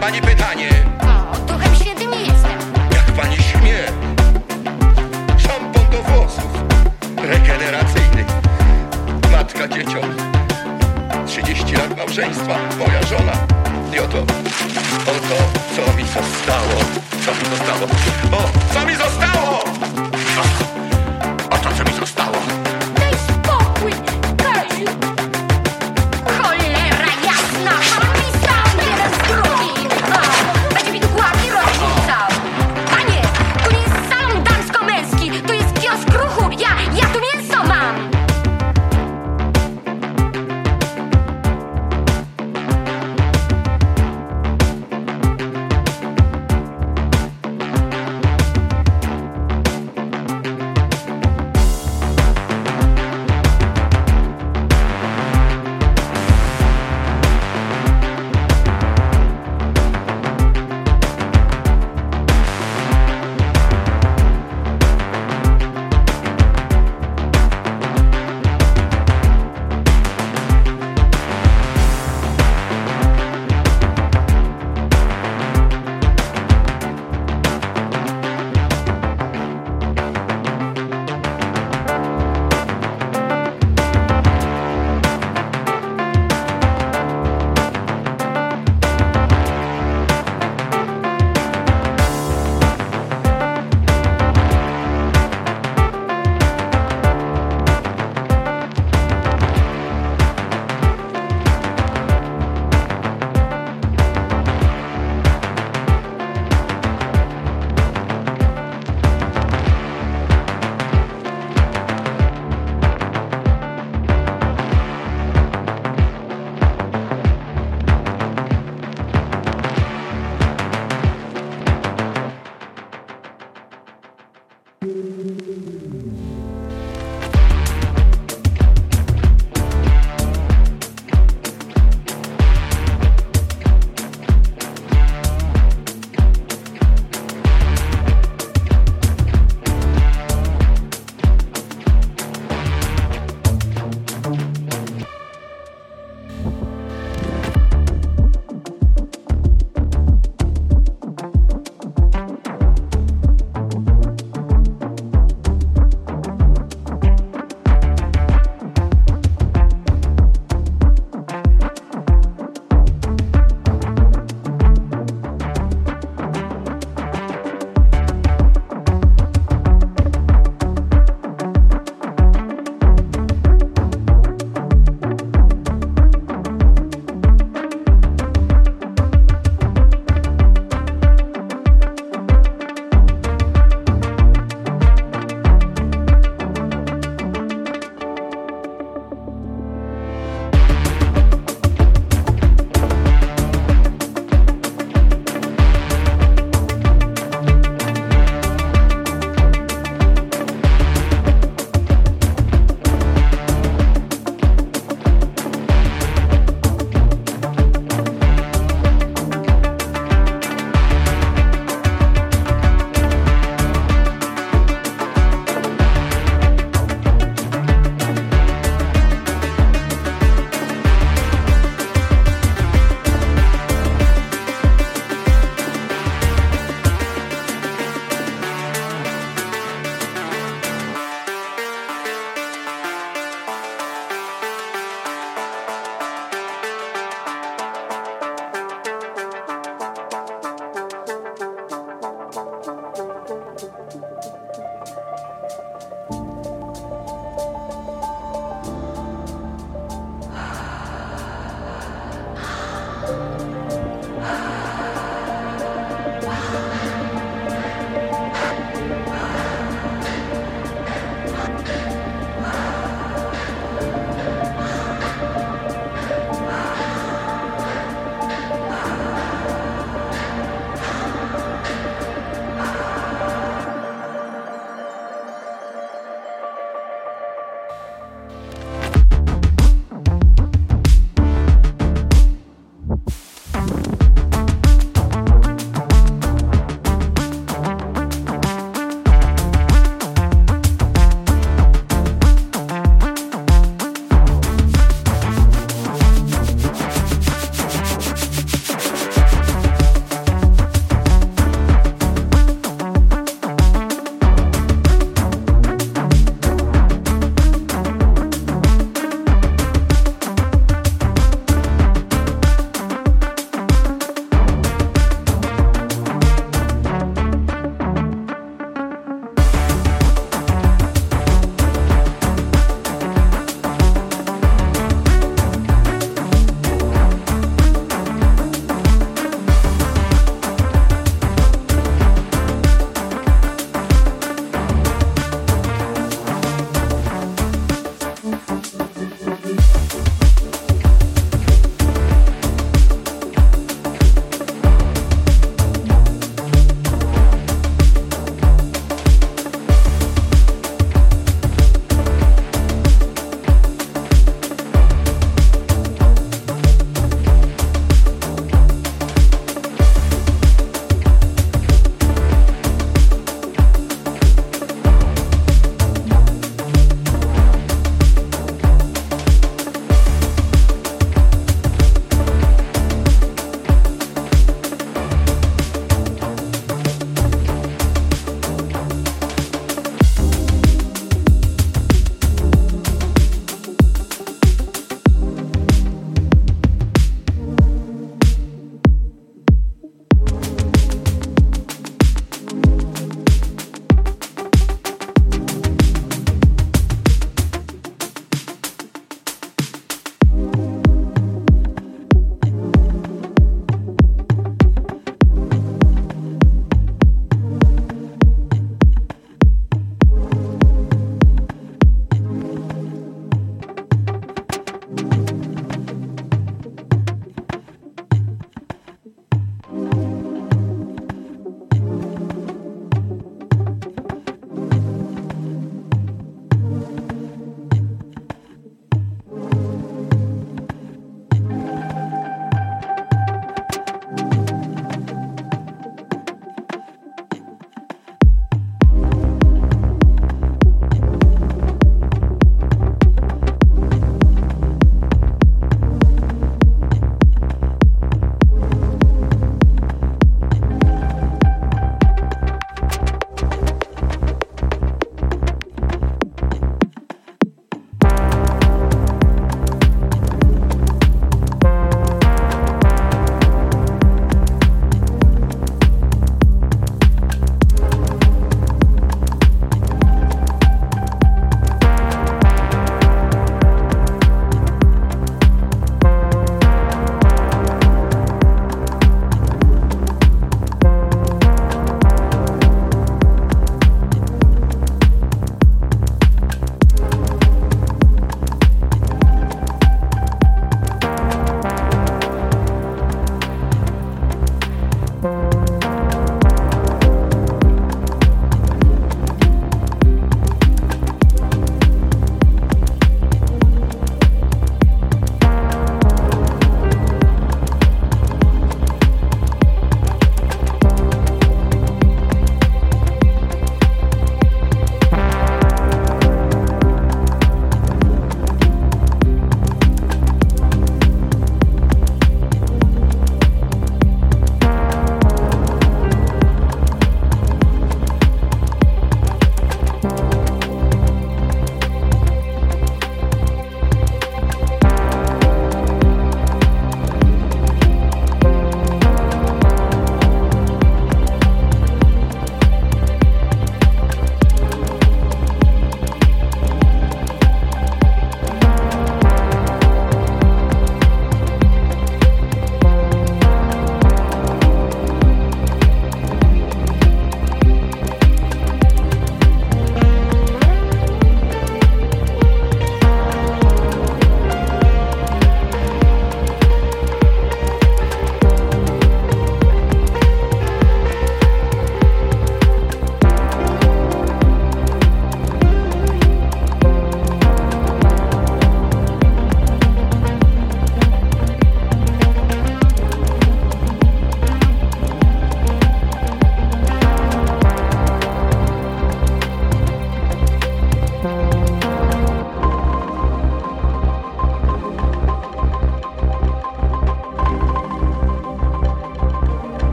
pani pytanie. O, duchem świętym nie jestem. Jak pani śmie? Szampon do włosów. Regeneracyjny. Matka dzieciom. 30 lat małżeństwa. Moja żona. I oto, oto, co mi zostało. Co mi zostało? O, co mi zostało? O,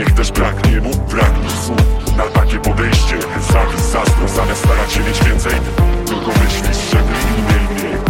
niech też braknie mu Braknie słów. Na takie podejście Zawis, zazdrość, zamiast starać się mieć więcej. Tylko myślisz, że innej mniej